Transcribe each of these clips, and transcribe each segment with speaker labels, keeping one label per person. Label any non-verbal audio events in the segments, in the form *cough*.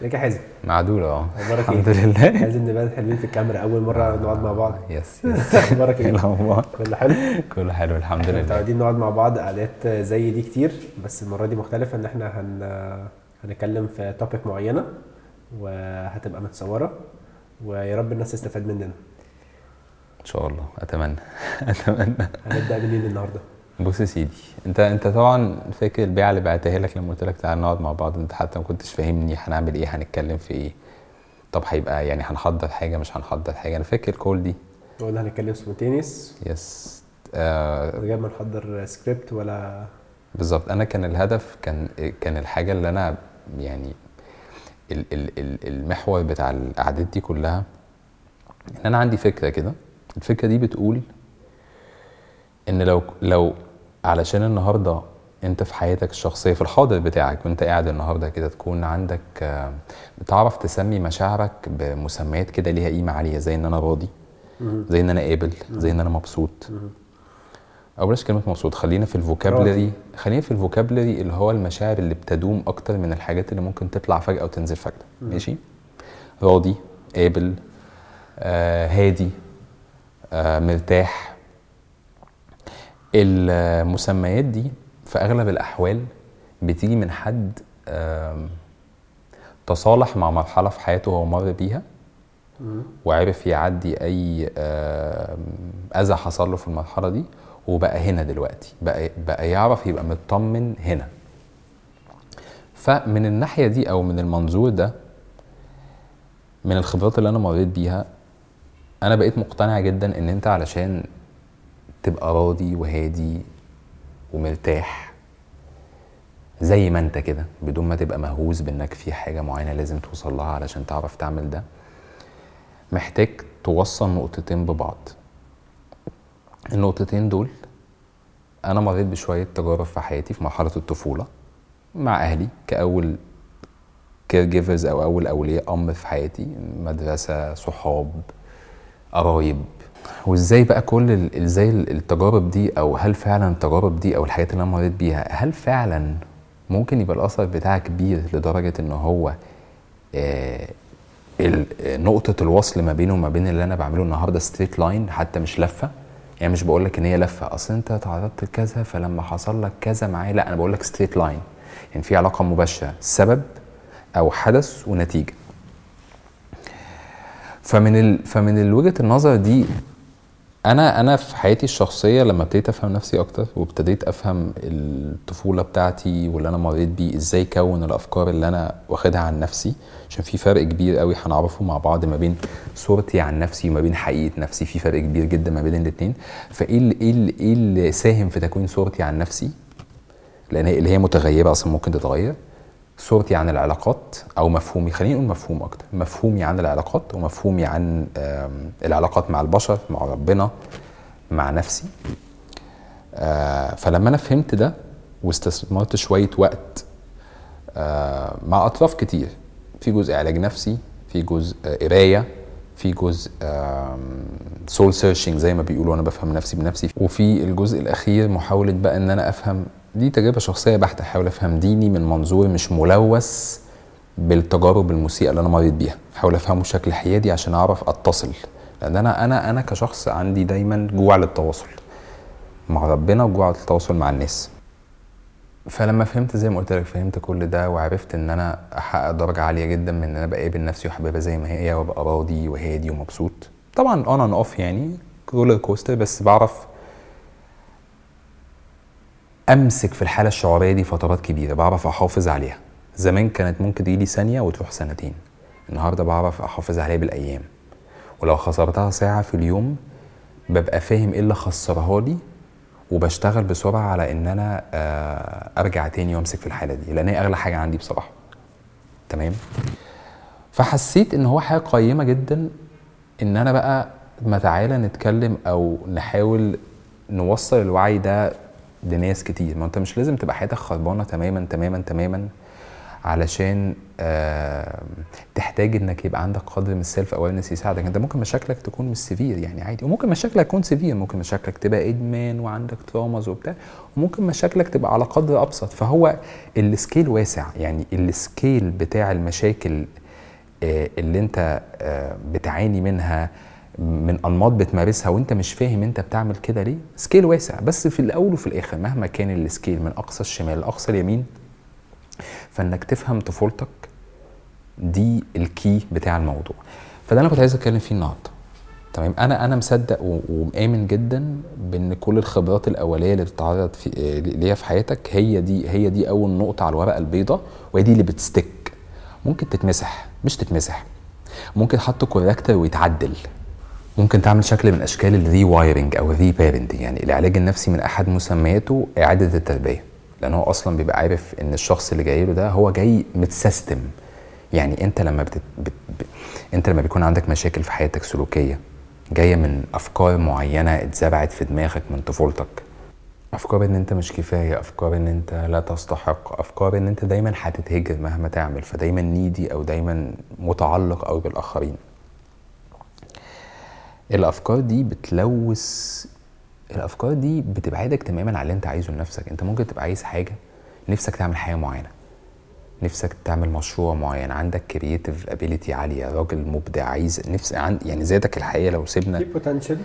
Speaker 1: ازيك يا حازم.
Speaker 2: معدولة آه
Speaker 1: أخبارك
Speaker 2: الحمد
Speaker 1: إيه؟
Speaker 2: لله.
Speaker 1: لازم نبان حلوين في الكاميرا. أول مرة نقعد مع بعض.
Speaker 2: yes
Speaker 1: yes. *laughs*
Speaker 2: أخبارك
Speaker 1: إيه؟
Speaker 2: الأخبار؟
Speaker 1: كله حلو؟
Speaker 2: كله حلو الحمد لله.
Speaker 1: متعودين نقعد مع بعض قعدات زي دي كتير بس المرة دي مختلفة إن إحنا هن هنتكلم في topic معينة وهتبقى متصورة ويا رب الناس تستفاد مننا.
Speaker 2: إن شاء الله. أتمنى. *laughs* أتمنى.
Speaker 1: هنبدأ منين النهارده؟
Speaker 2: بص يا سيدي انت انت طبعا فاكر البيعة اللي بعتها لك لما قلت لك تعالى نقعد مع بعض انت حتى ما كنتش فاهمني هنعمل إيه هنتكلم في إيه. طب هيبقى يعني هنحضر حاجة مش هنحضر حاجة. أنا فاكر ال call دي.
Speaker 1: قلنا هنتكلم spontaneous
Speaker 2: yes. آه
Speaker 1: من غير ما نحضر سكريبت ولا
Speaker 2: بالظبط. أنا كان الهدف كان كان الحاجة اللي أنا يعني ال ال ال المحور بتاع القعدات دي كلها إن أنا عندي فكرة كده. الفكرة دي بتقول إن لو لو علشان النهارده انت في حياتك الشخصية في الحاضر بتاعك وانت قاعد النهارده كده تكون عندك آه، بتعرف تسمي مشاعرك بمسميات كده ليها قيمة عالية زي إن أنا راضي زي إن أنا قابل زي إن أنا مبسوط. أو بلاش كلمة مبسوط خلينا في ال vocabulary خلينا في ال vocabulary اللي هو المشاعر اللي بتدوم أكتر من الحاجات اللي ممكن تطلع فجأة وتنزل فجأة. ماشي؟ راضي قابل آه هادي آه مرتاح المسميات دي في أغلب الأحوال بتيجي من حد تصالح مع مرحلة في حياته هو مر بيها وعرف يعدي أي أذى حصل له في المرحلة دي وبقى هنا دلوقتي بقى بقى يعرف يبقى مطمن هنا. فمن الناحية دي أو من المنظور ده من الخبرات اللي أنا مريت بيها أنا بقيت مقتنع جدا إن أنت علشان تبقى راضي وهادي ومرتاح زي ما انت كده بدون ما تبقى مهووس بإنك في حاجة معينة لازم توصل لها علشان تعرف تعمل ده. محتاج توصل نقطتين ببعض. النقطتين دول أنا مريت بشوية تجارب في حياتي في مرحلة الطفولة مع أهلي كأول كير جيفرز أو أول أولياء أمر في حياتي مدرسة صحاب قرايب. وإزاي بقى كل إزاي ال- التجارب دي أو هل فعلا التجارب دي أو الحاجات اللي أنا مريت بيها هل فعلا ممكن يبقى الأثر بتاعها كبير لدرجة إن هو آه، نقطة الوصل ما بينه وما بين اللي أنا بعمله النهارده straight line حتى مش لفة؟ يعني مش بقول لك إن هي لفة أصل أنت تعرضت لكذا فلما حصل لك كذا معايا لأ أنا بقول لك straight line يعني في علاقة مباشرة سبب أو حدث ونتيجة. فمن ال... فمن وجهة النظر دي أنا أنا في حياتي الشخصية لما ابتديت أفهم نفسي أكتر وابتديت أفهم الطفولة بتاعتي واللي أنا مريت بيه إزاي كون الأفكار اللي أنا واخدها عن نفسي عشان في فرق كبير قوي هنعرفه مع بعض ما بين صورتي عن نفسي وما بين حقيقة نفسي في فرق كبير جدا ما بين الاثنين فإيه اللي إيه اللي, إيه ساهم في تكوين صورتي عن نفسي؟ لأن اللي هي متغيرة أصلا ممكن تتغير. صورتي عن العلاقات أو مفهومي خلينا نقول مفهوم أكتر. مفهومي عن العلاقات ومفهومي عن العلاقات مع البشر مع ربنا مع نفسي. آه، فلما أنا فهمت ده واستثمرت شوية وقت آه، مع أطراف كتير. في جزء علاج نفسي في جزء آه، قراية في جزء سول سيرشنج زي ما بيقولوا أنا بفهم نفسي بنفسي. وفي الجزء الأخير محاولة بقى إن أنا أفهم دي تجربة شخصية بحتة أحاول أفهم ديني من منظور مش ملوث بالتجارب المسيئة اللي أنا مريت بيها. أحاول أفهمه بشكل حيادي عشان أعرف أتصل. لأن أنا أنا أنا كشخص عندي دايما جوع للتواصل. مع ربنا وجوع للتواصل مع الناس. فلما فهمت زي ما قلت لك فهمت كل ده وعرفت إن أنا أحقق درجة عالية جدا من إن أنا بقابل نفسي وحبيبها زي ما هي وأبقى راضي وهادي ومبسوط. طبعا on and off يعني roller coaster بس بعرف أمسك في الحالة الشعورية دي فترات كبيرة بعرف أحافظ عليها. زمان كانت ممكن تجيلي ثانية وتروح سنتين. النهارده بعرف أحافظ عليها بالأيام. ولو خسرتها ساعة في اليوم ببقى فاهم إيه اللي خسرها لي وبشتغل بسرعة على إن أنا آه، أرجع تاني وأمسك في الحالة دي لأن هي أغلى حاجة عندي بصراحة. تمام؟ فحسيت إن هو حاجة قيمة جدا إن أنا بقى ما تعالى نتكلم أو نحاول نوصل الوعي ده لناس كتير. ما انت مش لازم تبقى حياتك خربانة تماما تماما تماما علشان آه تحتاج انك يبقى عندك قدر من ال self awareness يساعدك. انت ممكن مشاكلك تكون مش severe يعني عادي وممكن مشاكلك تكون severe ممكن مشاكلك تبقى ادمان وعندك traumas وبتاع وممكن مشاكلك تبقى على قدر أبسط. فهو ال scale واسع. يعني ال scale بتاع المشاكل آه اللي انت آه بتعاني منها من أنماط بتمارسها وأنت مش فاهم أنت بتعمل كده ليه. scale واسع بس في الأول وفي الآخر مهما كان ال scale من أقصى الشمال لأقصى اليمين فإنك تفهم طفولتك دي ال key بتاع الموضوع. فده أنا كنت عايز أتكلم فيه النهارده. تمام؟ أنا أنا مصدق ومآمن جدا بإن كل الخبرات الأولية اللي بتتعرض في ليها في حياتك هي دي هي دي أول نقطة على الورقة البيضاء وهي دي اللي بت stick ممكن تتمسح مش تتمسح. ممكن تحط corrector ويتعدل. ممكن تعمل شكل من أشكال ال rewiring أو ال reparenting يعني العلاج النفسي من أحد مسمياته إعادة التربية. لأن هو أصلا بيبقى عارف إن الشخص اللي جاي له ده هو جاي مت system. يعني أنت لما بت... بت... ب... أنت لما بيكون عندك مشاكل في حياتك سلوكية جاية من أفكار معينة اتزرعت في دماغك من طفولتك. أفكار إن أنت مش كفاية أفكار إن أنت لا تستحق أفكار إن أنت دايما هتتهجر مهما تعمل. فدايما needy أو دايما متعلق قوي بالآخرين. الأفكار دي بتلوث الأفكار دي بتبعدك تماما عن اللي أنت عايزه لنفسك. أنت ممكن تبقى عايز حاجة نفسك تعمل حاجة معينة. نفسك تعمل مشروع معين. عندك creative ability عالية راجل مبدع عايز تنفس عن يعني ذاتك الحقيقية لو سيبنا.
Speaker 1: في potential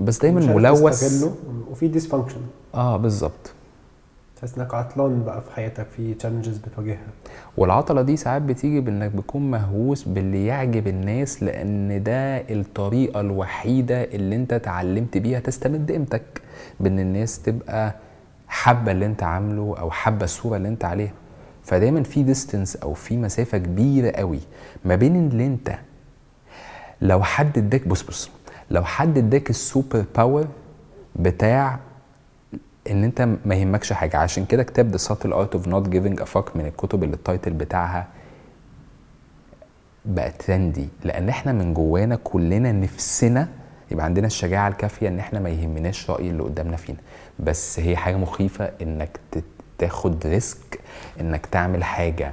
Speaker 2: بس دايما ملوث.
Speaker 1: وفي dysfunction
Speaker 2: آه بالظبط.
Speaker 1: تحس إنك عطلان بقى في حياتك في challenges بتواجهها.
Speaker 2: والعطلة دي ساعات بتيجي بإنك بتكون مهووس باللي يعجب الناس لأن ده الطريقة الوحيدة اللي أنت اتعلمت بيها تستمد قيمتك بإن الناس تبقى حابة اللي أنت عامله أو حابة الصورة اللي أنت عليها. فدايما في distance أو في مسافة كبيرة قوي ما بين اللي أنت لو حد اداك بص بص لو حد اداك ال super power بتاع إن أنت ما يهمكش حاجة. عشان كده كتاب The Subtle Art of Not Giving a من الكتب اللي ال title بتاعها بقى trendy لأن إحنا من جوانا كلنا نفسنا يبقى عندنا الشجاعة الكافية إن إحنا ما يهمناش رأي اللي قدامنا فينا. بس هي حاجة مخيفة إنك تاخد risk إنك تعمل حاجة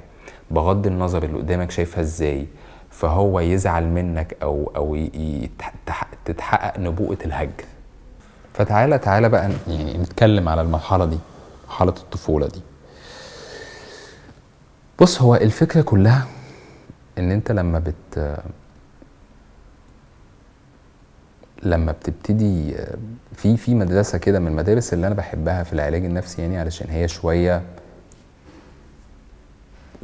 Speaker 2: بغض النظر اللي قدامك شايفها إزاي. فهو يزعل منك أو أو تتحقق نبوءة الهجر. فتعالى تعالى بقى يعني نتكلم على المرحلة دي مرحلة الطفولة دي. بص هو الفكرة كلها إن أنت لما بت لما بتبتدي في في مدرسة كده من المدارس اللي أنا بحبها في العلاج النفسي يعني علشان هي شوية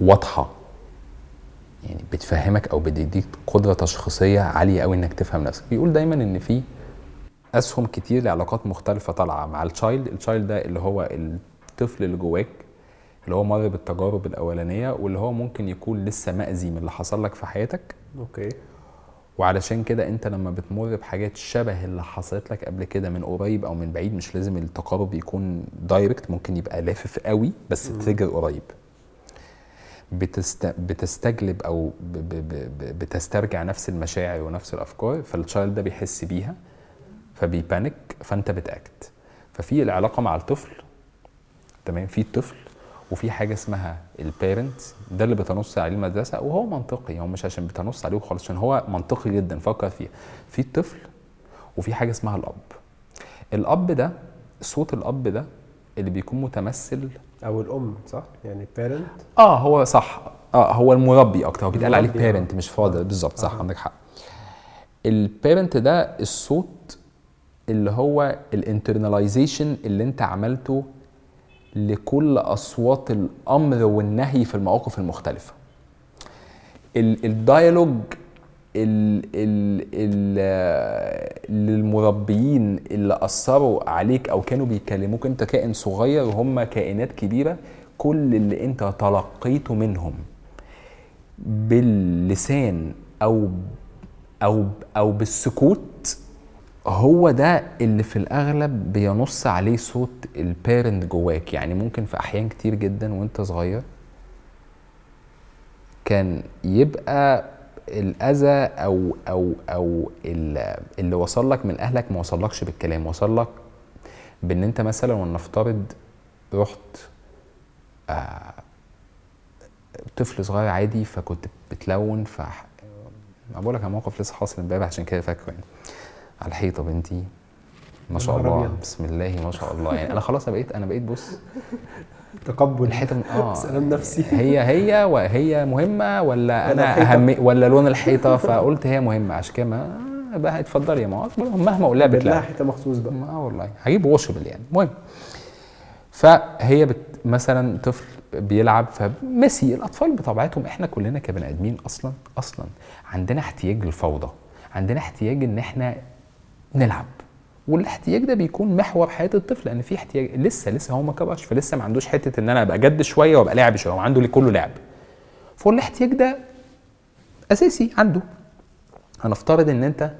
Speaker 2: واضحة. يعني بتفهمك أو بتديك قدرة تشخيصية عالية قوي إنك تفهم نفسك. بيقول دايما إن في أسهم كتير لعلاقات مختلفة طالعة مع ال child ال child ده اللي هو الطفل اللي جواك اللي هو مر بالتجارب الأولانية واللي هو ممكن يكون لسه مأذي من اللي حصل لك في حياتك.
Speaker 1: okay.
Speaker 2: وعلشان كده أنت لما بتمر بحاجات شبه اللي حصلت لك قبل كده من قريب أو من بعيد مش لازم التقارب يكون direct ممكن يبقى لافف قوي بس trigger قريب. بتست... بتستجلب أو ب... ب... ب... بتسترجع نفس المشاعر ونفس الأفكار فال child ده بيحس بيها. فبي panic فأنت بت act ففي العلاقة مع الطفل تمام في الطفل وفي حاجة اسمها ال parent ده اللي بتنص عليه المدرسة وهو منطقي هو مش عشان بتنص عليه وخلاص عشان هو منطقي جدا فكر فيها. في الطفل وفي حاجة اسمها الأب. الأب ده صوت الأب ده اللي بيكون متمثل.
Speaker 1: أو الأم صح؟ يعني parent
Speaker 2: آه هو صح. آه هو المربي أكتر هو بيتقال عليه
Speaker 1: المربي، آه.
Speaker 2: parent مش father بالظبط صح
Speaker 1: آه.
Speaker 2: عندك حق. ال parent ده الصوت اللي هو ال internalization اللي انت عملته لكل أصوات الأمر والنهي في المواقف المختلفة. ال- ال dialogue ال ال ال للمربيين اللي أثروا عليك أو كانوا بيكلموك أنت كائن صغير وهم كائنات كبيرة كل اللي أنت تلقيته منهم باللسان أو أو أو بالسكوت هو ده اللي في الأغلب بينص عليه صوت البيرنت جواك. يعني ممكن في أحيان كتير جدا وأنت صغير كان يبقى الأذى أو أو أو ال- اللي وصل لك من أهلك ما وصلكش بالكلام. وصل لك بإن أنت مثلا ولنفترض رحت آه طفل صغير عادي فكنت بتلون ف بقول لك على موقف لسه حاصل امبارح عشان كده فاكره يعني. على الحيطة بنتي. ما شاء الله. بسم الله ما شاء الله. يعني أنا خلاص أنا بقيت أنا بقيت بص.
Speaker 1: تقبل.
Speaker 2: الحيطة آه.
Speaker 1: سلام نفسي.
Speaker 2: هي هي وهي مهمة ولا
Speaker 1: أنا؟
Speaker 2: اهم ولا لون الحيطة؟ فقلت هي مهمة. عشان كده ما بقى اتفضلي يا ماما. مهما أقول لها
Speaker 1: لها
Speaker 2: بتلاقي
Speaker 1: حتة مخصوص بقى.
Speaker 2: آه والله. هجيب واشبل يعني. المهم. فهي بت مثلا طفل بيلعب فمسي الأطفال بطبيعتهم إحنا كلنا كبني آدمين أصلا أصلا عندنا احتياج للفوضى. عندنا احتياج إن إحنا نلعب. والاحتياج ده بيكون محور حياة الطفل لأن في احتياج لسه لسه هو ما كبرش فلسه ما عندوش حتة إن أنا أبقى جد شوية وأبقى لاعب شوية عنده اللي كله لعب. فهو الاحتياج ده أساسي عنده. هنفترض إن أنت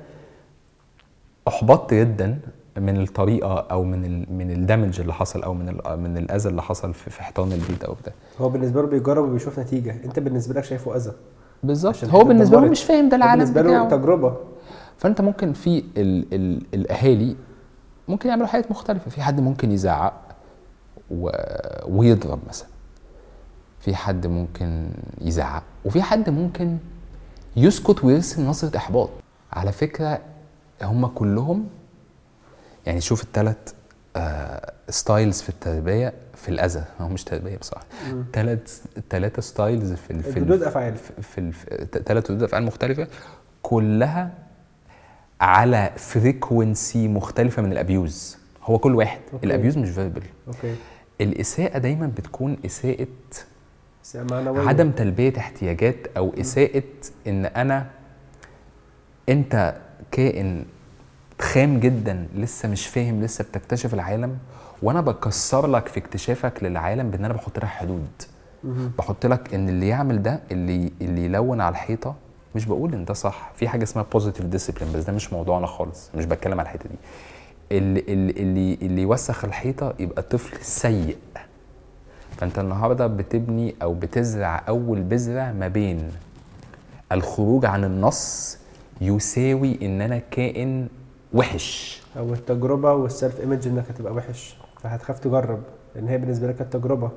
Speaker 2: أحبطت جدا من الطريقة أو من ال من الدمج اللي حصل أو من ال من الأذى اللي حصل في, في حيطان البيت أو بتاع.
Speaker 1: هو بالنسبة له بيجرب وبيشوف نتيجة. أنت بالنسبة لك شايفه أذى.
Speaker 2: بالظبط. هو بالنسبة له. مش فاهم ده العالم
Speaker 1: بالنسبة له تجربة.
Speaker 2: فأنت ممكن في ال ال الأهالي ممكن يعملوا حاجات مختلفة. في حد ممكن يزعق و... ويضرب مثلا. في حد ممكن يزعق. وفي حد ممكن يسكت ويرسم نظرة إحباط. على فكرة هم كلهم يعني شوف الثلاث آه styles في التربية في الأذى. هو مش تربية بصراحة. ثلاث ثلاثة styles في ال- في
Speaker 1: ردود أفعال.
Speaker 2: في ثلاث ردود أفعال مختلفة. كلها على frequency مختلفة من ال abuse هو كل واحد
Speaker 1: okay.
Speaker 2: ال abuse مش verbal
Speaker 1: okay
Speaker 2: الإساءة دايما بتكون
Speaker 1: إساءة.
Speaker 2: عدم تلبية احتياجات أو إساءة إن أنا أنت كائن خام جدا لسه مش فاهم لسه بتكتشف العالم وأنا بكسر لك في اكتشافك للعالم بإن أنا بحط لك حدود. بحط لك إن اللي يعمل ده اللي اللي يلون على الحيطة مش بقول إن ده صح في حاجة اسمها positive discipline بس ده مش موضوعنا خالص مش بتكلم على الحتة دي. اللي اللي اللي, يوسخ الحيطة يبقى طفل سيء. فأنت النهارده بتبني أو بتزرع أول بذرة ما بين الخروج عن النص يساوي إن أنا كائن وحش.
Speaker 1: أو التجربة والسيلف ايمج إنك هتبقى وحش. فهتخاف تجرب لأن هي بالنسبة لك كانت تجربه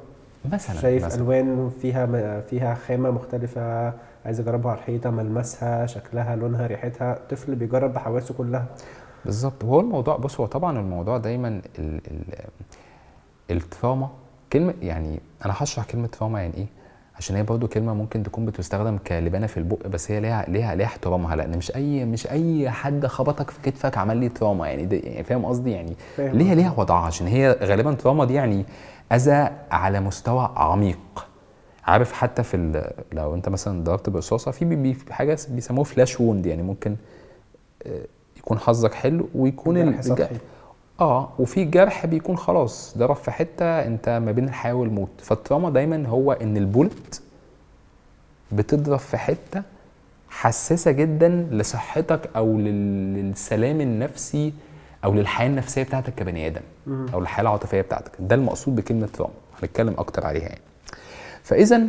Speaker 2: مثلا
Speaker 1: شايف
Speaker 2: مثلا.
Speaker 1: ألوان فيها فيها خامة مختلفة عايز اجربها على الحيطة ملمسها شكلها لونها ريحتها طفل بيجرب بحواسه كلها.
Speaker 2: بالظبط. وهو الموضوع بص هو طبعا الموضوع دايما ال ال ال trauma كلمة يعني أنا هشرح كلمة trauma يعني إيه؟ عشان هي برضه كلمة ممكن تكون بتستخدم كلبانة في البق بس هي ليها ليها ليها احترامها. لأن مش أي مش أي حد خبطك في كتفك عمل لي trauma يعني. ده يعني فاهم قصدي؟ يعني ليها. ليها وضعها. عشان هي غالبا trauma دي يعني أذى على مستوى عميق. عارف حتى في لو انت مثلا ضربت برصاصه في بي- حاجة بيسموه flesh wound يعني ممكن آه، يكون حظك حلو ويكون
Speaker 1: جرح
Speaker 2: ال-
Speaker 1: سطحي.
Speaker 2: آه وفي جرح بيكون خلاص ضرب في حتة انت ما بين الحياة والموت فالتراما دايما هو إن البولت بتضرب في حتة حساسة جدا لصحتك أو لل- للسلام النفسي أو للحياة النفسية بتاعتك كبني
Speaker 1: آدم.
Speaker 2: أو الحياة العاطفية بتاعتك ده المقصود بكلمة تراما هنتكلم أكتر عليها يعني فاذا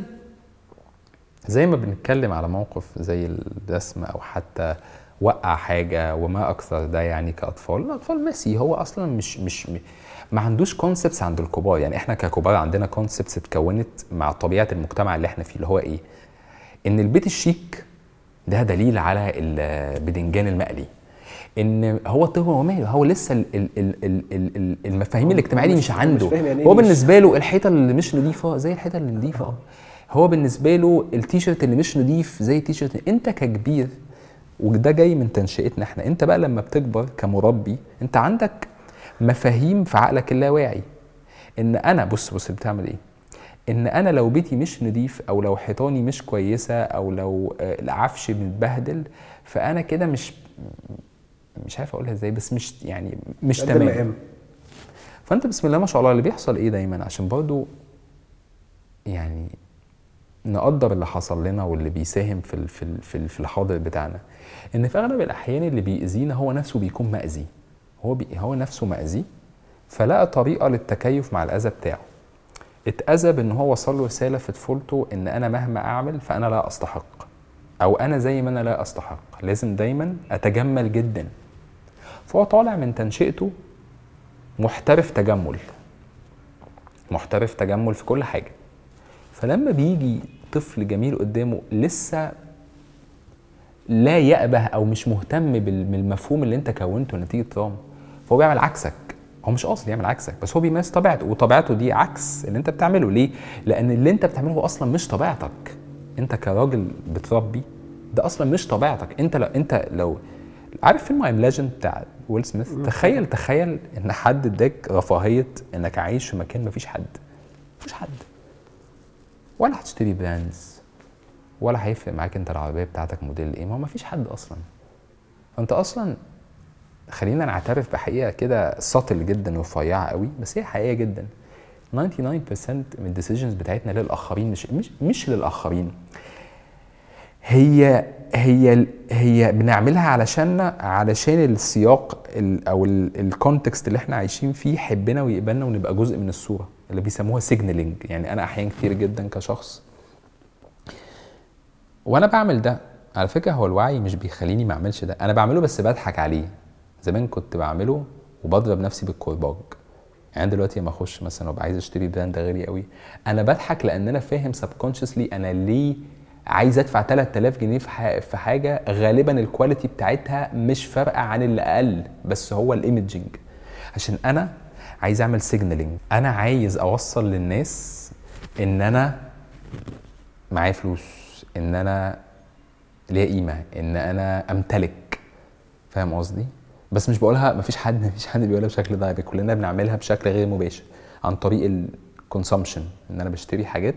Speaker 2: زي ما بنتكلم على موقف زي الرسم أو حتى وقع حاجة وما أكثر ده يعني كأطفال الأطفال messy هو أصلا مش مش ما عندوش concepts عند الكبار. يعني إحنا ككبار عندنا concepts اتكونت مع طبيعة المجتمع اللي إحنا فيه اللي هو إيه؟ إن البيت الشيك ده دليل على البدنجان المقلي. إن هو الطفل هو ماله هو لسه ال- ال- ال- ال- ال- ال- المفاهيم الاجتماعية دي
Speaker 1: مش-
Speaker 2: عنده.
Speaker 1: يعني إيه
Speaker 2: هو. بالنسبة له الحيطة اللي مش نظيفه زي الحيطة اللي نظيفه هو بالنسبة له التيشيرت اللي مش نظيف زي التيشيرت. انت ككبير وده جاي من تنشئتنا إحنا. انت بقى لما بتكبر كمربي انت عندك مفاهيم في عقلك اللاواعي. إن أنا بص بص بتعمل إيه؟ إن أنا لو بيتي مش نظيف أو لو حيطاني مش كويسة أو لو آه، العفش متبهدل فأنا كده مش مش عارف أقولها إزاي بس مش يعني مش تمام. فأنت بسم الله ما شاء الله اللي بيحصل إيه دايما؟ عشان برضو يعني نقدر اللي حصل لنا واللي بيساهم في في في الحاضر بتاعنا إن في أغلب الأحيان اللي بيأذينا هو نفسه بيكون مأذي. هو بي هو نفسه مأذي فلقى طريقة للتكيف مع الأذى بتاعه. اتأذى بإن هو وصل له رسالة في طفولته إن أنا مهما أعمل فأنا لا أستحق أو أنا زي ما أنا لا أستحق. لازم دايما أتجمل جدا. فهو طالع من تنشئته محترف تجمل محترف تجمل في كل حاجة. فلما بيجي طفل جميل قدامه لسه لا يأبه أو مش مهتم بال- بالمفهوم اللي أنت كونته نتيجة تراما فهو بيعمل عكسك. هو مش قاصد يعمل عكسك بس هو بيمارس طبيعته وطبيعته دي عكس اللي أنت بتعمله. ليه؟ لأن اللي أنت بتعمله هو أصلا مش طبيعتك. أنت كراجل بتربي ده أصلا مش طبيعتك. أنت لو أنت لو عارف فيلم I Am Legend بتاع ويل سميث؟ تخيل تخيل إن حد اداك رفاهية إنك عايش في مكان مفيش حد. مفيش حد. ولا هتشتري brands ولا هيفرق معاك أنت العربية بتاعتك موديل إيه. ما هو مفيش حد أصلا. فانت أصلا خلينا نعترف بحقيقة كده subtle جدا ورفيعة قوي بس هي حقيقه جدا. 99% من ال decisions بتاعتنا للآخرين مش مش مش للآخرين. هي هي هي بنعملها علشان علشان السياق ال أو ال context اللي إحنا عايشين فيه يحبنا ويقبلنا ونبقى جزء من الصورة اللي بيسموها signaling يعني أنا أحيانا كتير جدا كشخص. وأنا بعمل ده. على فكرة هو الوعي مش بيخليني ما أعملش ده. أنا بعمله بس بضحك عليه. زمان كنت بعمله وبضرب نفسي بالكرباج يعني دلوقتي لما أخش مثلا وأبقى عايز أشتري brand غالي قوي أنا بضحك لأن أنا فاهم subconsciously أنا ليه عايز ادفع 3000 جنيه في حاجة غالبا ال quality بتاعتها مش فارقة عن اللي أقل بس هو ال imaging عشان أنا عايز أعمل signaling أنا عايز أوصل للناس إن أنا معايا فلوس إن أنا ليا قيمة إن أنا أمتلك. فاهم قصدي؟ بس مش بقولها مفيش حد مفيش حد بيقولها بشكل direct كلنا بنعملها بشكل غير مباشر عن طريق ال consumption إن أنا بشتري حاجات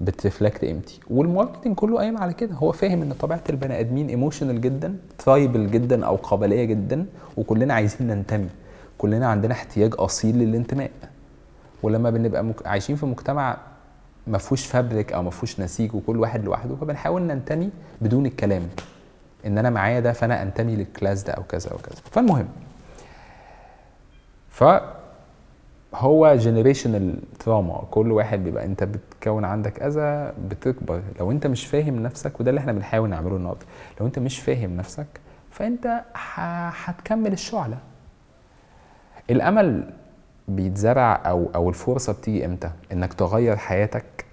Speaker 2: بت reflect قيمتي. وال marketing كله قايم على كده. هو فاهم إن طبيعة البني آدمين emotional جدا tribal جدا أو قبليه جدا وكلنا عايزين ننتمي. كلنا عندنا احتياج أصيل للانتماء. ولما بنبقى. عايشين في مجتمع ما فيهوش fabric أو ما فيهوش نسيج وكل واحد لوحده فبنحاول ننتمي بدون الكلام. إن أنا معايا ده فأنا أنتمي لل class ده أو كذا أو كذا. فالمهم ف هو جنريشنال تراما كل واحد بيبقى انت بتكون عندك أذى بتكبر. لو انت مش فاهم نفسك وده اللي إحنا بنحاول نعمله النهارده. لو انت مش فاهم نفسك فانت هتكمل الشعلة. الأمل بيتزرع أو أو الفرصة بتيجي إمتى؟ إنك تغير حياتك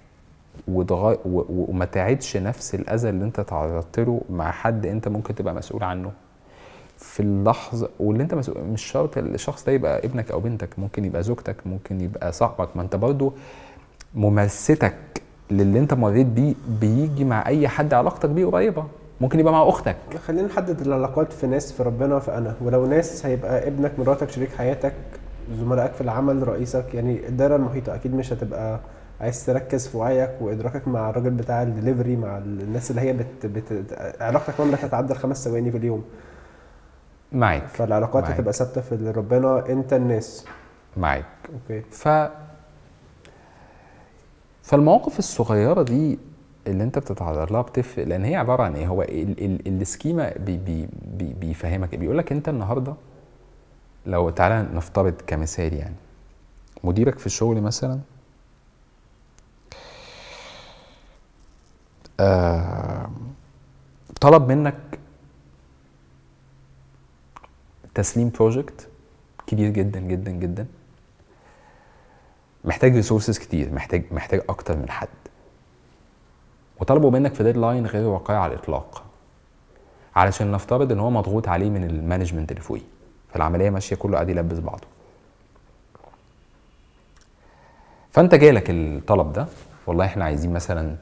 Speaker 2: وما تعيدش نفس الأذى اللي انت تعرضت له مع حد انت ممكن تبقى مسؤول عنه. في اللحظة واللي انت مسؤول مش شرط الشخص ده يبقى ابنك أو بنتك ممكن يبقى زوجتك ممكن يبقى صاحبك. ما انت برضو ممارستك للي انت مريت بيه بيجي مع أي حد علاقتك بيه قريبة. ممكن يبقى مع أختك.
Speaker 1: خلينا نحدد العلاقات في ناس في ربنا في أنا. ولو ناس هيبقى ابنك مراتك شريك حياتك زملائك في العمل رئيسك يعني الدايرة المحيطة أكيد مش هتبقى عايز تركز في وعيك وإدراكك مع الراجل بتاع الدليفري مع الناس اللي هي بت... بت... علاقتك معاهم لا تتعدى الخمس ثواني في اليوم.
Speaker 2: معاك
Speaker 1: فالعلاقات
Speaker 2: معاك.
Speaker 1: هتبقى ثابتة في ربنا انت الناس.
Speaker 2: معاك
Speaker 1: أوكي.
Speaker 2: ف فالمواقف الصغيرة دي اللي انت بتتعرض لها بتفرق لأن هي عبارة عن إيه؟ هو ال- ال- ال schema بي بي بي بيفهمك إيه؟ بيقول لك أنت النهارده لو تعالى نفترض كمثال يعني. مديرك في الشغل مثلا آه طلب منك تسليم project كبير جدا جدا جدا. محتاج resources كتير محتاج محتاج أكتر من حد. وطلبوا منك في deadline غير واقعي على الإطلاق. علشان نفترض إن هو مضغوط عليه من ال management اللي فوقيه. فالعملية ماشية كله قاعد يلبس بعضه. فأنت جالك الطلب ده. والله إحنا عايزين مثلا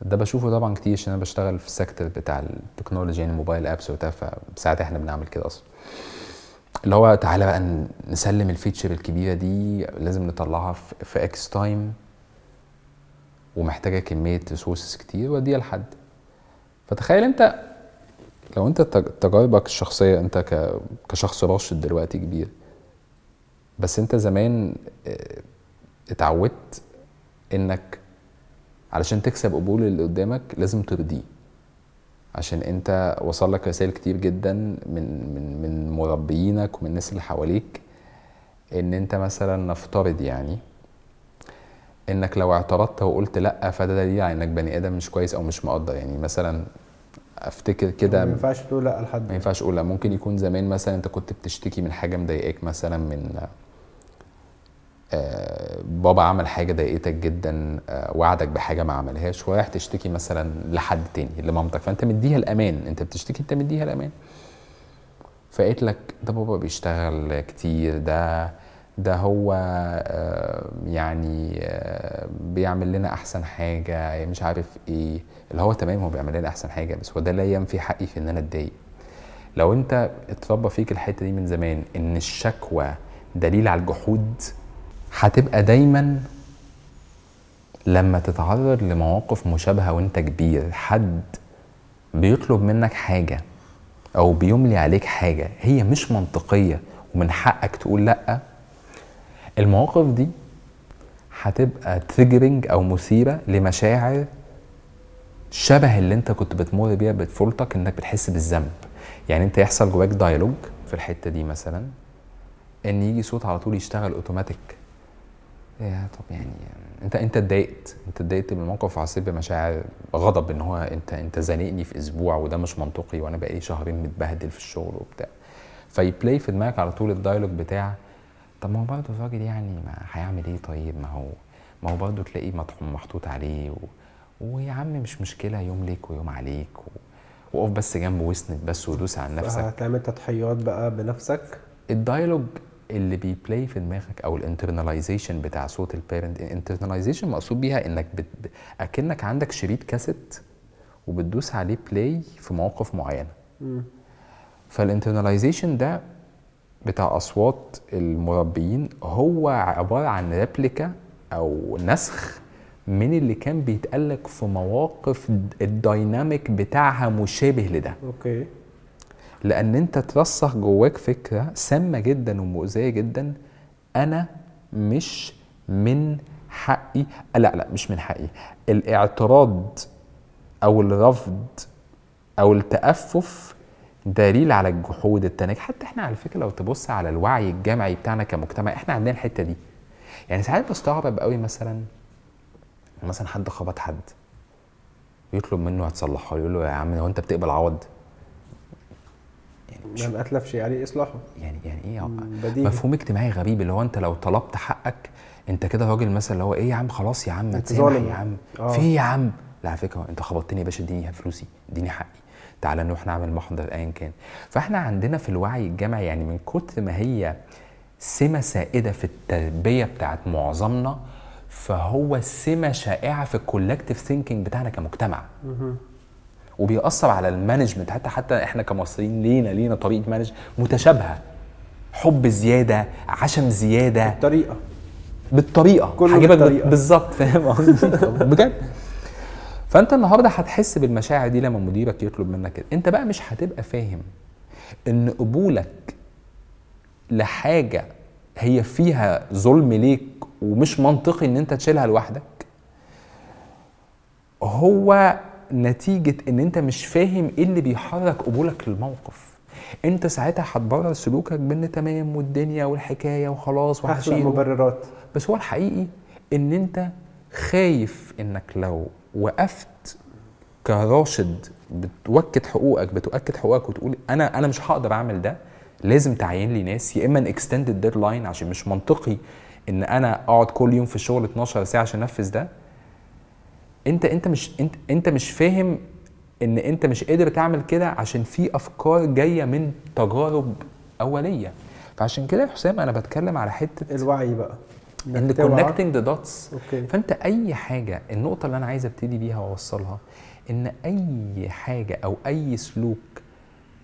Speaker 2: ده بشوفه طبعا كتير عشان أنا بشتغل في ال sector بتاع ال technology يعني ال mobile apps وبتاع فساعات إحنا بنعمل كده أصلا. اللي هو تعالى بقى نسلم ال feature الكبيرة دي لازم نطلعها في, X time ومحتاجة كمية resources كتير واديها لحد. فتخيل أنت لو أنت تج- تجاربك الشخصية أنت كشخص راشد دلوقتي كبير بس أنت زمان آه، اتعودت إنك علشان تكسب قبول اللي قدامك لازم ترضيه. عشان انت وصل لك رسائل كتير جدا من من من مربيينك ومن الناس اللي حواليك ان انت مثلا نفترض يعني انك لو اعترضت وقلت لأ فده دليل على انك بني آدم مش كويس أو مش مقدر. يعني مثلا أفتكر كده
Speaker 1: ما ينفعش تقول لأ لحد.
Speaker 2: ما ينفعش أقول لأ. ممكن يكون زمان مثلا أنت كنت بتشتكي من حاجة مضايقاك مثلا من بابا عمل حاجة ضايقتك جدا آه وعدك بحاجة ما عملهاش ورايح تشتكي مثلا لحد تاني لمامتك. فأنت مديها الأمان أنت بتشتكي أنت مديها الأمان. فقالت لك ده بابا بيشتغل كتير ده ده هو آه، يعني آه، بيعمل لنا أحسن حاجة مش عارف إيه. اللي هو تمام هو بيعمل لنا أحسن حاجة بس هو ده لا ينفي حقي في إن أنا أتضايق. لو أنت اتربى فيك الحتة دي من زمان إن الشكوى دليل على الجحود هتبقى دايما لما تتعرض لمواقف مشابهة وانت كبير حد بيطلب منك حاجة أو بيملي عليك حاجة هي مش منطقية ومن حقك تقول لأ المواقف دي هتبقى triggering أو مثيرة لمشاعر شبه اللي انت كنت بتمر بيها بطفولتك انك بتحس بالذنب. يعني انت يحصل جواك dialogue في الحتة دي مثلا ان يجي صوت على طول يشتغل اوتوماتيك يا طب يعني انت انت اتضايقت انت اتضايقت من الموقف وحسيت بمشاعر غضب ان هو انت انت زانقني في أسبوع وده مش منطقي وأنا بقالي شهرين متبهدل في الشغل وبتاع. في play في دماغك على طول ال dialogue بتاع طب ما هو برضه الراجل يعني ما هيعمل إيه طيب؟ ما هو ما هو برضه تلاقيه مطحون محطوط عليه و... ويا عم مش مشكلة يوم ليك ويوم عليك و... وقف بس جنبه واسند بس ودوس على نفسك.
Speaker 1: هتعمل تضحيات بقى بنفسك؟
Speaker 2: ال dialogue اللي بي play في دماغك أو ال internalization بتاع صوت ال parent ال internalization مقصود بيها إنك بت... أكنك عندك شريط كاسيت وبتدوس عليه play في مواقف معينه فال internalization ده بتاع أصوات المربيين هو عبارة عن replica أو نسخ من اللي كان بيتقالك في مواقف ال dynamic بتاعها مشابه لده.
Speaker 1: أوكي.
Speaker 2: لأن أنت ترسخ جواك فكرة سامة جدا ومؤذية جدا. أنا مش من حقي لا لا مش من حقي. الاعتراض أو الرفض أو التأفف دليل على الجحود التناك حتى إحنا على فكرة لو تبص على الوعي الجمعي بتاعنا كمجتمع إحنا عندنا الحتة دي. يعني ساعات بستغرب قوي مثلا مثلا حد خبط حد يطلب منه هتصلحه يقول له يا عم هو أنت بتقبل عوض؟
Speaker 1: يعني من اتلف شيء عليه إصلاحه.
Speaker 2: يعني يعني إيه بديهي. مفهوم اجتماعي غريب اللي هو أنت لو طلبت حقك أنت كده راجل مثلا اللي هو إيه يا عم خلاص يا عم
Speaker 1: أنت ظالم
Speaker 2: يا عم. آه. في يا عم؟ لا على فكرة أنت خبطتني يا باشا اديني فلوسي اديني حقي. تعالى نروح نعمل محضر ايا كان. فإحنا عندنا في الوعي الجمعي يعني من كتر ما هي سمة سائدة في التربية بتاعت معظمنا فهو سمة شائعة في ال collective thinking بتاعنا كمجتمع. وبيأثر على ال management. حتى حتى إحنا كمصريين لينا لينا طريقة manage متشابهة. حب زيادة عشم
Speaker 1: زيادة.
Speaker 2: بالطريقة.
Speaker 1: بالطريقة. بالطريقة.
Speaker 2: بالظبط. فاهم *laughs* قصدي؟ بجد. فأنت النهارده هتحس بالمشاعر دي لما مديرك يطلب منك كده. أنت بقى مش هتبقى فاهم إن قبولك لحاجة هي فيها ظلم ليك ومش منطقي إن أنت تشيلها لوحدك هو نتيجة إن أنت مش فاهم إيه اللي بيحرك قبولك للموقف. أنت ساعتها هتبرر سلوكك بإن تمام والدنيا والحكاية وخلاص
Speaker 1: وهشيل مبررات.
Speaker 2: بس هو الحقيقي إن أنت خايف إنك لو وقفت كراشد بتوكد حقوقك بتؤكد حقوقك وتقول أنا أنا مش هقدر أعمل ده لازم تعين لي ناس يا إما an extended deadline عشان مش منطقي إن أنا أقعد كل يوم في الشغل 12 ساعة عشان أنفذ ده انت انت مش انت انت مش فاهم ان انت مش قادر تعمل كده عشان في أفكار جاية من تجارب أولية. فعشان كده يا حسام أنا بتكلم على حتة
Speaker 1: الوعي بقى.
Speaker 2: إن connecting the dots فأنت أي حاجة النقطة اللي أنا عايز أبتدي بيها وأوصلها إن أي حاجة أو أي سلوك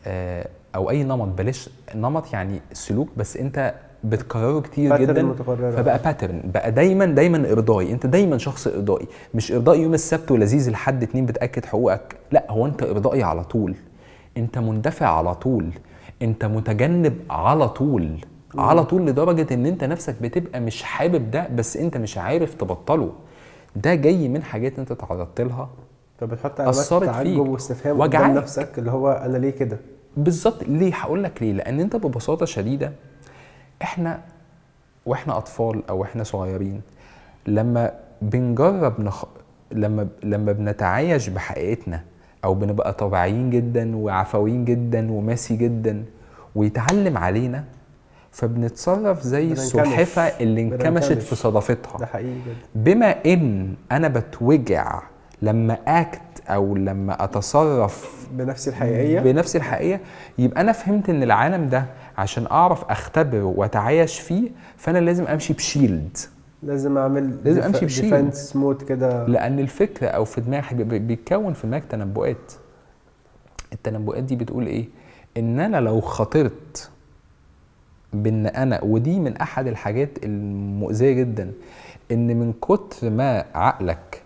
Speaker 2: آه، أو أي نمط بلاش نمط يعني سلوك بس أنت بتكرره كتير جدا
Speaker 1: متكررة.
Speaker 2: فبقى pattern بقى دايما دايما إرضائي. أنت دايما شخص إرضائي. مش ارضائي يوم السبت ولذيذ لحد اتنين بتأكد حقوقك. لا هو أنت إرضائي على طول. أنت مندفع على طول. أنت متجنب على طول. مم. على طول لدرجة إن أنت نفسك بتبقى مش حابب ده بس أنت مش عارف تبطله. ده جاي من حاجات أنت تعرضت لها.
Speaker 1: فبتحط علامات تعجب واستفهام قدام نفسك اللي هو أنا ليه كده؟
Speaker 2: بالظبط. ليه؟ هقول لك ليه. لأن أنت ببساطة شديدة إحنا وإحنا أطفال أو إحنا صغيرين لما بنجرب نخ... لما لما بنتعايش بحقيقتنا أو بنبقى طبيعيين جدا وعفويين جدا وماسي جدا ويتعلم علينا فبنتصرف زي. السلحفه اللي انكمشت. في
Speaker 1: ده
Speaker 2: صدفتها
Speaker 1: حقيقي جدا
Speaker 2: بما إن أنا بتوجع لما أكت أو لما أتصرف
Speaker 1: بنفسي الحقيقية
Speaker 2: بنفسي الحقيقية يبقى أنا فهمت إن العالم ده عشان أعرف اختبره وأتعايش فيه فأنا لازم أمشي ب shield.
Speaker 1: لازم أعمل
Speaker 2: لازم أمشي ب
Speaker 1: shield. defense mode كده.
Speaker 2: لأن الفكرة أو في دماغي بي- بيتكون في دماغك تنبؤات. التنبؤات دي بتقول إيه؟ إن أنا لو خاطرت بإن أنا ودي من أحد الحاجات المؤذية جدا إن من كتر ما عقلك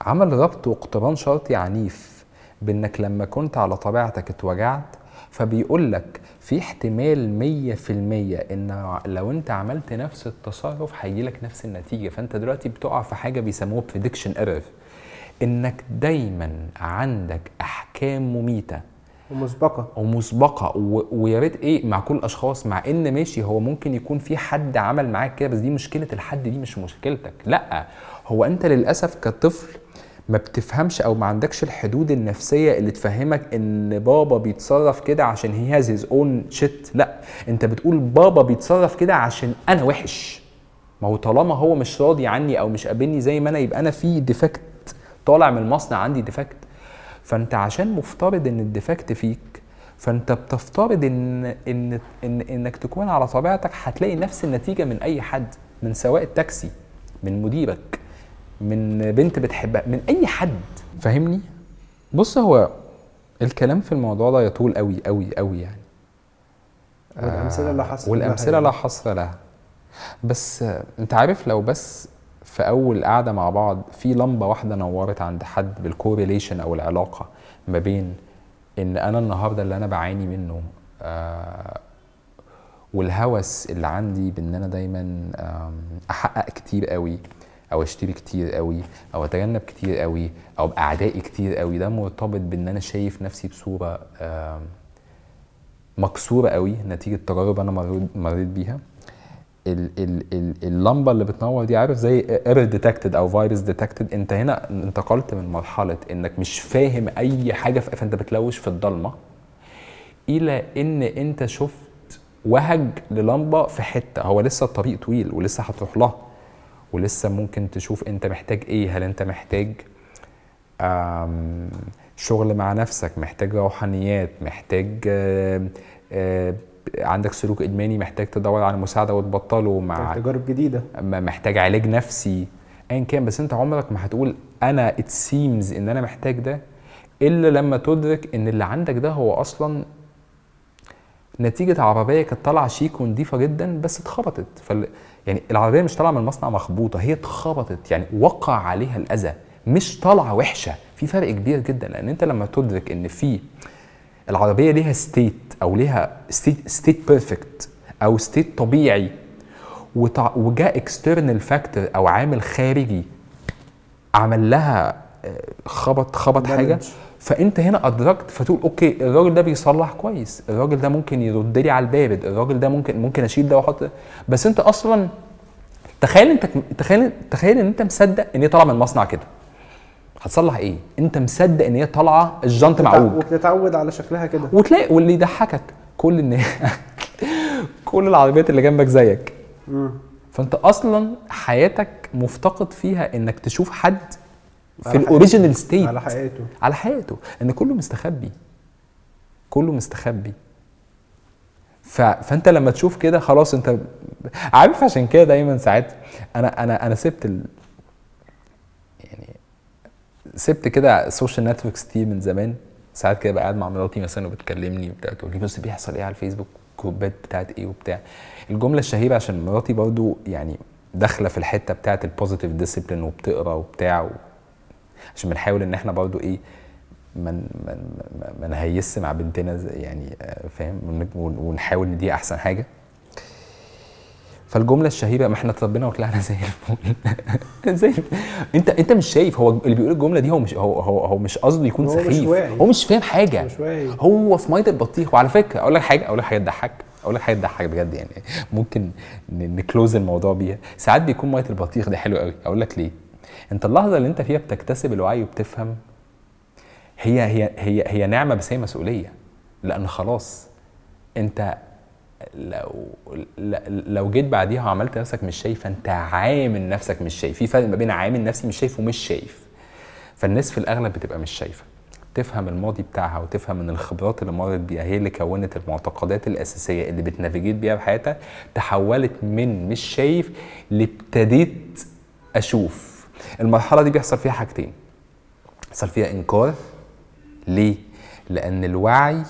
Speaker 2: عمل ربط واقتران شرطي عنيف بإنك لما كنت على طبيعتك اتوجعت فبيقول لك في احتمال مية في المية إن لو أنت عملت نفس التصرف هيجيلك نفس النتيجة. فأنت دلوقتي بتقع في حاجة بيسموها prediction error. إنك دايما عندك أحكام مميتة. ومسبقة. ومسبقة. ويا ريت إيه؟ مع كل الاشخاص مع إن ماشي هو ممكن يكون في حد عمل معاك كده بس دي مشكلة الحد دي مش مشكلتك. لأ هو أنت للأسف كطفل ما بتفهمش أو ما عندكش الحدود النفسية اللي تفهمك إن بابا بيتصرف كده عشان he has his own shit لا أنت بتقول بابا بيتصرف كده عشان أنا وحش. ما هو طالما هو مش راضي عني أو مش قابلني زي ما أنا يبقى أنا في defect طالع من المصنع عندي defect فأنت عشان مفترض إن ال defect فيك فأنت بتفترض إن إن إن إنك تكون على طبيعتك هتلاقي نفس النتيجة من أي حد من سواق التاكسي من مديرك. من بنت بتحبها من أي حد. فاهمني بص هو الكلام في الموضوع ده يطول قوي قوي قوي يعني.
Speaker 1: والأمثلة لا حصر
Speaker 2: والأمثلة
Speaker 1: لها
Speaker 2: لا حصر لها. بس أنت عارف لو بس في أول قعدة مع بعض في لمبة واحدة نورت عند حد بالكوريليشن أو العلاقة ما بين إن أنا النهارده اللي أنا بعاني منه آه والهوس اللي عندي بإن أنا دايما أحقق كتير قوي أو أشتري كتير قوي أو أتجنب كتير قوي أو بقى إرضائي كتير قوي. ده مرتبط بإن أنا شايف نفسي بصورة مكسورة قوي نتيجة تجارب أنا مريت- بيها. ال ال ال اللمبة اللي بتنور دي عارف زي error detected أو virus detected أنت هنا انتقلت من مرحلة إنك مش فاهم أي حاجة فأنت بتلوش في الضلمة إلى إن أنت شفت وهج للمبة في حتة. هو لسه الطريق طويل ولسه هتروح لها. ولسه ممكن تشوف انت محتاج إيه. هل انت محتاج شغل مع نفسك محتاج روحانيات محتاج آم، آم، عندك سلوك إدماني محتاج تدور على مساعدة وتبطله مع
Speaker 1: تجارب
Speaker 2: جديدة. محتاج علاج نفسي ايا كان. بس انت عمرك ما هتقول أنا ات سيمز إن أنا محتاج ده إلا لما تدرك إن اللي عندك ده هو أصلا نتيجة عربية كانت طالعة شيك ونضيفة جدا بس اتخبطت. فال... يعني العربية مش طالعة من المصنع مخبوطة هي اتخبطت يعني وقع عليها الأذى مش طالعة وحشة في فرق كبير جدا لأن أنت لما تدرك إن في العربية ليها state أو ليها state state perfect أو state طبيعي. وجاء external factor أو عامل خارجي عمل لها آه، خبط خبط حاجة
Speaker 1: Damage.
Speaker 2: فأنت هنا أدركت فتقول okay الراجل ده بيصلح كويس الراجل ده ممكن يرد لي على البارد الراجل ده ممكن ممكن أشيل ده وأحط بس أنت أصلا تخيل أنت تخيل تخيل إن أنت مصدق إن هي طالعة من المصنع كده. هتصلح إيه؟ أنت مصدق إن هي طالعة الجنط معوج.
Speaker 1: وبتتعود على شكلها كده.
Speaker 2: وتلاقي واللي يضحكك كل الناس كل العربيات اللي جنبك زيك. فأنت أصلا حياتك مفتقد فيها إنك تشوف حد في
Speaker 1: ال
Speaker 2: original state
Speaker 1: على حقيقته.
Speaker 2: على حياته إن كله مستخبي. كله مستخبي. ف... فأنت لما تشوف كده خلاص أنت عارف عشان كده دايما ساعات أنا أنا أنا سبت ال... يعني سبت كده ال social networks كتير من زمان. ساعات كده قاعد مع مراتي مثلا وبتكلمني وبتاع تقول لي بص بيحصل إيه على الفيسبوك؟ جروبات بتاعت إيه وبتاع. الجملة الشهيرة عشان مراتي برضو يعني داخلة في الحتة بتاعت ال positive discipline وبتقرأ وبتاع. عشان بنحاول إن إحنا برضو إيه ما من ما نهيس مع بنتنا يعني آه، فاهم؟ ون- ون- ونحاول نديها أحسن حاجة. فالجملة الشهيرة ما إحنا اتربينا وطلعنا زي الفل. *laughs* زي. أنت أنت مش شايف هو اللي بيقول الجملة دي هو مش هو هو, هو مش قصده يكون
Speaker 1: هو مش
Speaker 2: سخيف. هو مش فاهم حاجة.
Speaker 1: مش واعي.
Speaker 2: هو في مية البطيخ وعلى فكرة أقول لك حاجة أقول لك حاجة تضحك أقول لك حاجة تضحك بجد يعني. ممكن نكلوز الموضوع بيها. ساعات بيكون مية البطيخ دي حلو قوي أقول لك ليه. انت اللحظة اللي انت فيها بتكتسب الوعي وبتفهم هي هي هي هي نعمة بس هي مسؤولية. لأن خلاص انت لو لو جيت بعديها وعملت نفسك مش شايف فانت عامل نفسك مش شايف. في فرق ما بين عامل نفسي مش شايف ومش شايف. فالناس في الأغلب بتبقى مش شايفة. تفهم الماضي بتاعها وتفهم إن الخبرات اللي مرت بيها هي اللي كونت المعتقدات الأساسية اللي بت navigate بيها بحياتها تحولت من مش شايف لابتديت أشوف. المرحلة دي بيحصل فيها حاجتين. بيحصل فيها إنكار. ليه؟ لأن الوعي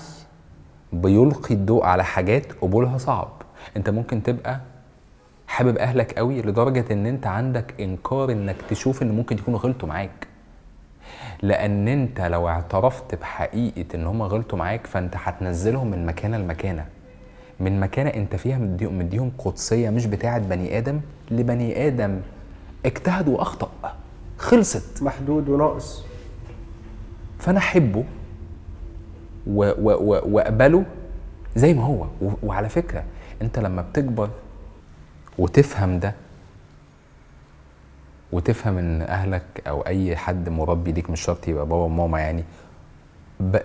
Speaker 2: بيلقي الضوء على حاجات قبولها صعب. أنت ممكن تبقى حابب أهلك قوي لدرجة إن أنت عندك إنكار إنك تشوف إن ممكن يكونوا غلطوا معاك. لأن أنت لو اعترفت بحقيقة إن هم غلطوا معاك فأنت هتنزلهم من مكانة لمكانة. من مكانة أنت فيها مديهم, مديهم قدسية مش بتاعة بني آدم لبني آدم. اجتهد واخطأ. خلصت.
Speaker 1: محدود وناقص.
Speaker 2: فأنا أحبه و- و- و- وأقبله زي ما هو. و- وعلى فكرة أنت لما بتكبر وتفهم ده وتفهم إن أهلك أو أي حد مربي ليك مش شرط يبقى بابا وماما يعني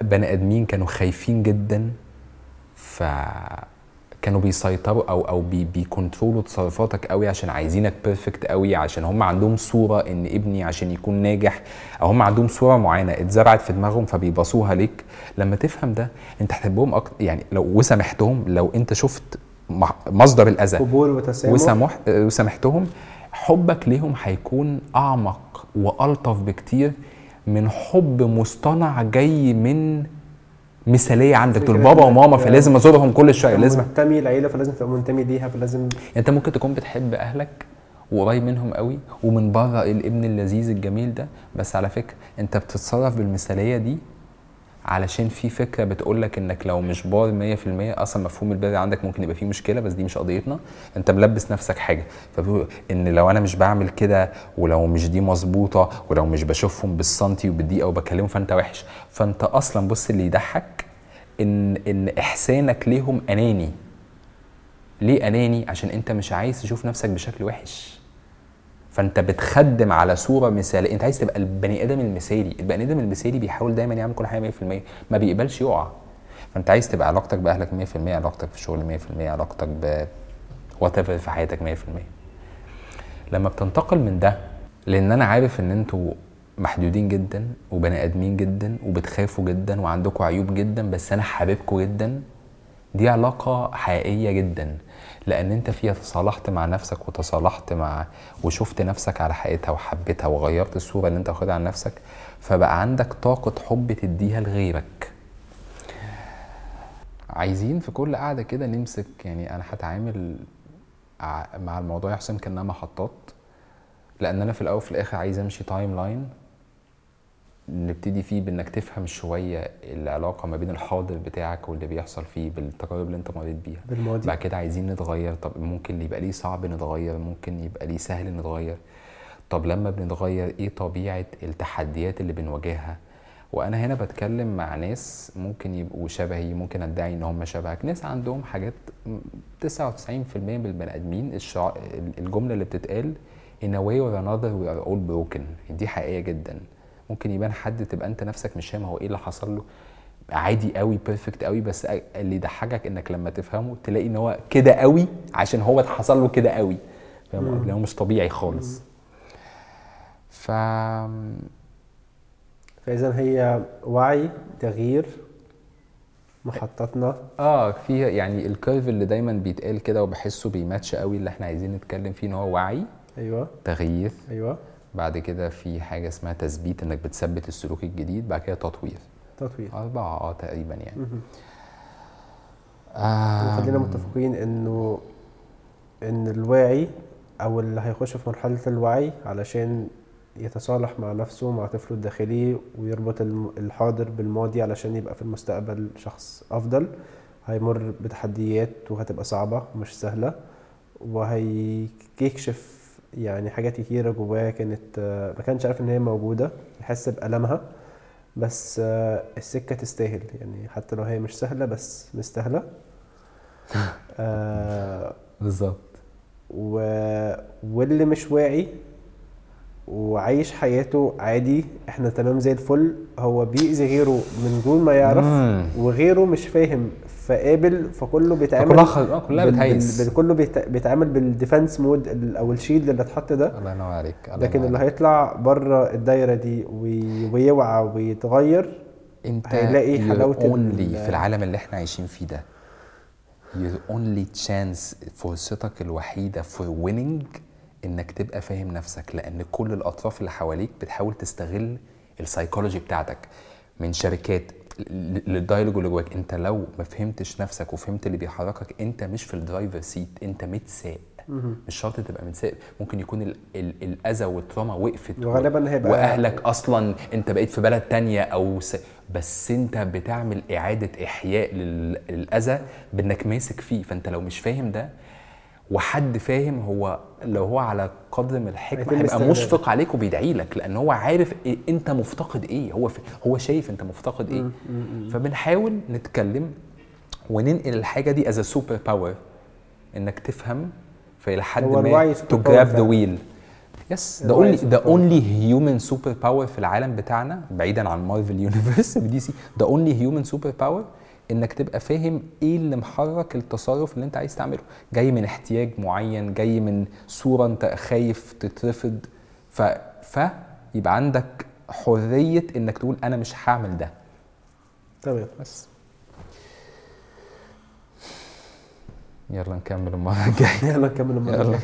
Speaker 2: بني آدمين كانوا خايفين جدا فكانوا بيسيطروا أو أو بي بيكنترولوا تصرفاتك قوي عشان عايزينك perfect قوي عشان هم عندهم صورة إن ابني عشان يكون ناجح أو هم عندهم صورة معينة اتزرعت في دماغهم فبيباصوها ليك. لما تفهم ده أنت هتحبهم أكتر يعني لو وسامحتهم لو أنت شفت مصدر الأذى
Speaker 1: قبول وتسامح.
Speaker 2: وسامح وسامحتهم حبك ليهم هيكون أعمق وألطف بكتير من حب مصطنع جاي من مثالية عندك دول بابا وماما فلازم أزورهم كل شوية
Speaker 1: لازم
Speaker 2: لازم.
Speaker 1: منتمي لعيلة فلازم تبقى منتمي ليها فلازم.
Speaker 2: أنت ممكن تكون بتحب أهلك وقريب منهم قوي ومن بره الابن اللذيذ الجميل ده بس على فكرة أنت بتتصرف بالمثالية دي علشان في فكرة بتقول لك إنك لو مش بار 100% أصلا مفهوم البر عندك ممكن يبقى فيه مشكلة بس دي مش قضيتنا. أنت ملبس نفسك حاجة. فبيقول إن لو أنا مش بعمل كده ولو مش دي مظبوطة ولو مش بشوفهم بالسنتي وبالدقيقة وبكلمهم فأنت وحش. فأنت أصلا بص اللي يضحك إن إن إحسانك ليهم أناني. ليه أناني؟ عشان أنت مش عايز تشوف نفسك بشكل وحش. فانت بتخدم على صورة مثالية. انت عايز تبقى البني آدم المثالي. البني آدم المثالي بيحاول دايما يعمل كل حاجة 100% ما بيقبلش يقع. فانت عايز تبقى علاقتك بأهلك 100% علاقتك في الشغل 100% علاقتك ب وات في حياتك 100% لما بتنتقل من ده لأن أنا عارف إن أنتوا محدودين جدا وبني آدمين جدا وبتخافوا جدا وعندكم عيوب جدا بس أنا حاببكم جدا دي علاقة حقيقية جدا. لأن أنت فيها تصالحت مع نفسك وتصالحت مع وشفت نفسك على حقيقتها وحبيتها وغيرت الصورة اللي أنت واخدها عن نفسك فبقى عندك طاقة حب تديها لغيرك. عايزين في كل قعدة كده نمسك يعني أنا هتعامل مع الموضوع يا حسين كأنها محطات لأن أنا في الأول وفي الآخر عايز أمشي timeline نبتدي فيه بإنك تفهم شوية العلاقة ما بين الحاضر بتاعك واللي بيحصل فيه بالتجارب اللي انت مريت بيها.
Speaker 1: بالماضي.
Speaker 2: بعد كده عايزين نتغير. طب ممكن يبقى ليه صعب نتغير ممكن يبقى ليه سهل نتغير. طب لما بنتغير إيه طبيعة التحديات اللي بنواجهها؟ وأنا هنا بتكلم مع ناس ممكن يبقوا شبهي ممكن أدعي إن هم شبهك. ناس عندهم حاجات م- 99% من البني آدمين. الجملة اللي بتتقال in a way or another we are all broken. دي حقيقية جدا. ممكن يبان حد تبقى انت نفسك مش فاهم هو إيه اللي حصل له. عادي قوي بيرفكت قوي بس اللي يضحكك انك لما تفهمه تلاقي ان هو كده قوي عشان هو حصل له كده قوي. فاهم؟ هو مش طبيعي خالص. ف
Speaker 1: فإذا هي وعي تغيير محطتنا
Speaker 2: آه في يعني الكيرف اللي دايما بيتقال كده وبحسه بيماتش قوي اللي إحنا عايزين نتكلم فيه إن هو وعي
Speaker 1: أيوه.
Speaker 2: تغيير.
Speaker 1: أيوه.
Speaker 2: بعد كده في حاجة اسمها تثبيت إنك بتثبت السلوك الجديد بعد كده تطوير.
Speaker 1: تطوير.
Speaker 2: أربعة آه تقريبا يعني. آه
Speaker 1: وخلينا متفقين إنه إن الواعي أو اللي هيخش في مرحلة الوعي علشان يتصالح مع نفسه مع طفله الداخلي ويربط الحاضر بالماضي علشان يبقى في المستقبل شخص أفضل هيمر بتحديات وهتبقى صعبة مش سهلة وهيكشف يعني حاجات كتيرة جواه كانت آه، ما كانش عارف إن هي موجودة يحس بألمها بس آه، السكة تستاهل. يعني حتى لو هي مش سهلة بس مستاهلة. *laughs* آه
Speaker 2: بالظبط.
Speaker 1: و... واللي مش واعي وعايش حياته عادي إحنا تمام زي الفل هو بيأذي غيره من دون ما يعرف. وغيره مش فاهم فقابل فكله بيتعامل
Speaker 2: خل... آه، كلها
Speaker 1: بال-
Speaker 2: بتهيس
Speaker 1: بال- كله بيت- بيتعامل بال defense mode أو ال shield اللي اتحط ده.
Speaker 2: الله ينور عليك الله
Speaker 1: لكن اللي. هيطلع بره الدايرة دي وي- ويوعى ويتغير
Speaker 2: انت
Speaker 1: هيلاقي حلاوة
Speaker 2: only
Speaker 1: ال-
Speaker 2: في العالم اللي إحنا عايشين فيه ده. Your only chance فرصتك الوحيدة for winning إنك تبقى فاهم نفسك لأن كل الأطراف اللي حواليك بتحاول تستغل السايكولوجي بتاعتك. من شركات لل dialogue اللي جواك. انت لو ما فهمتش نفسك وفهمت اللي بيحركك انت مش في ال driver seat انت متساق. مش شرط تبقى متساق. ممكن يكون ال ال الأذى وال trauma وقفت.
Speaker 1: وغالبا هيبقى
Speaker 2: وأهلك أصلا انت بقيت في بلد تانية أو س... بس انت بتعمل إعادة إحياء لل- للأذى بإنك ماسك فيه. فأنت لو مش فاهم ده وحد فاهم هو لو هو على قدر من
Speaker 1: الحكمة
Speaker 2: هيبقى. مشفق عليك وبيدعي لك لأن هو عارف إيه أنت مفتقد إيه هو. هو شايف أنت مفتقد إيه فبنحاول نتكلم وننقل الحاجة دي as super power إنك تفهم فإلى حد ما grab the
Speaker 1: فعلا.
Speaker 2: wheel yes ده
Speaker 1: only power.
Speaker 2: only human super power في العالم بتاعنا بعيدا عن Marvel Universe و DC ده only human super power إنك تبقى فاهم إيه اللي محرك التصرف اللي أنت عايز تعمله. جاي من احتياج معين جاي من صورة أنت خايف تترفض. ف ف يبقى عندك حرية إنك تقول أنا مش هعمل ده.
Speaker 1: تمام
Speaker 2: بس. يلا نكمل المرة الجاية.
Speaker 1: يلا نكمل المرة
Speaker 2: يلا.
Speaker 1: الجاية.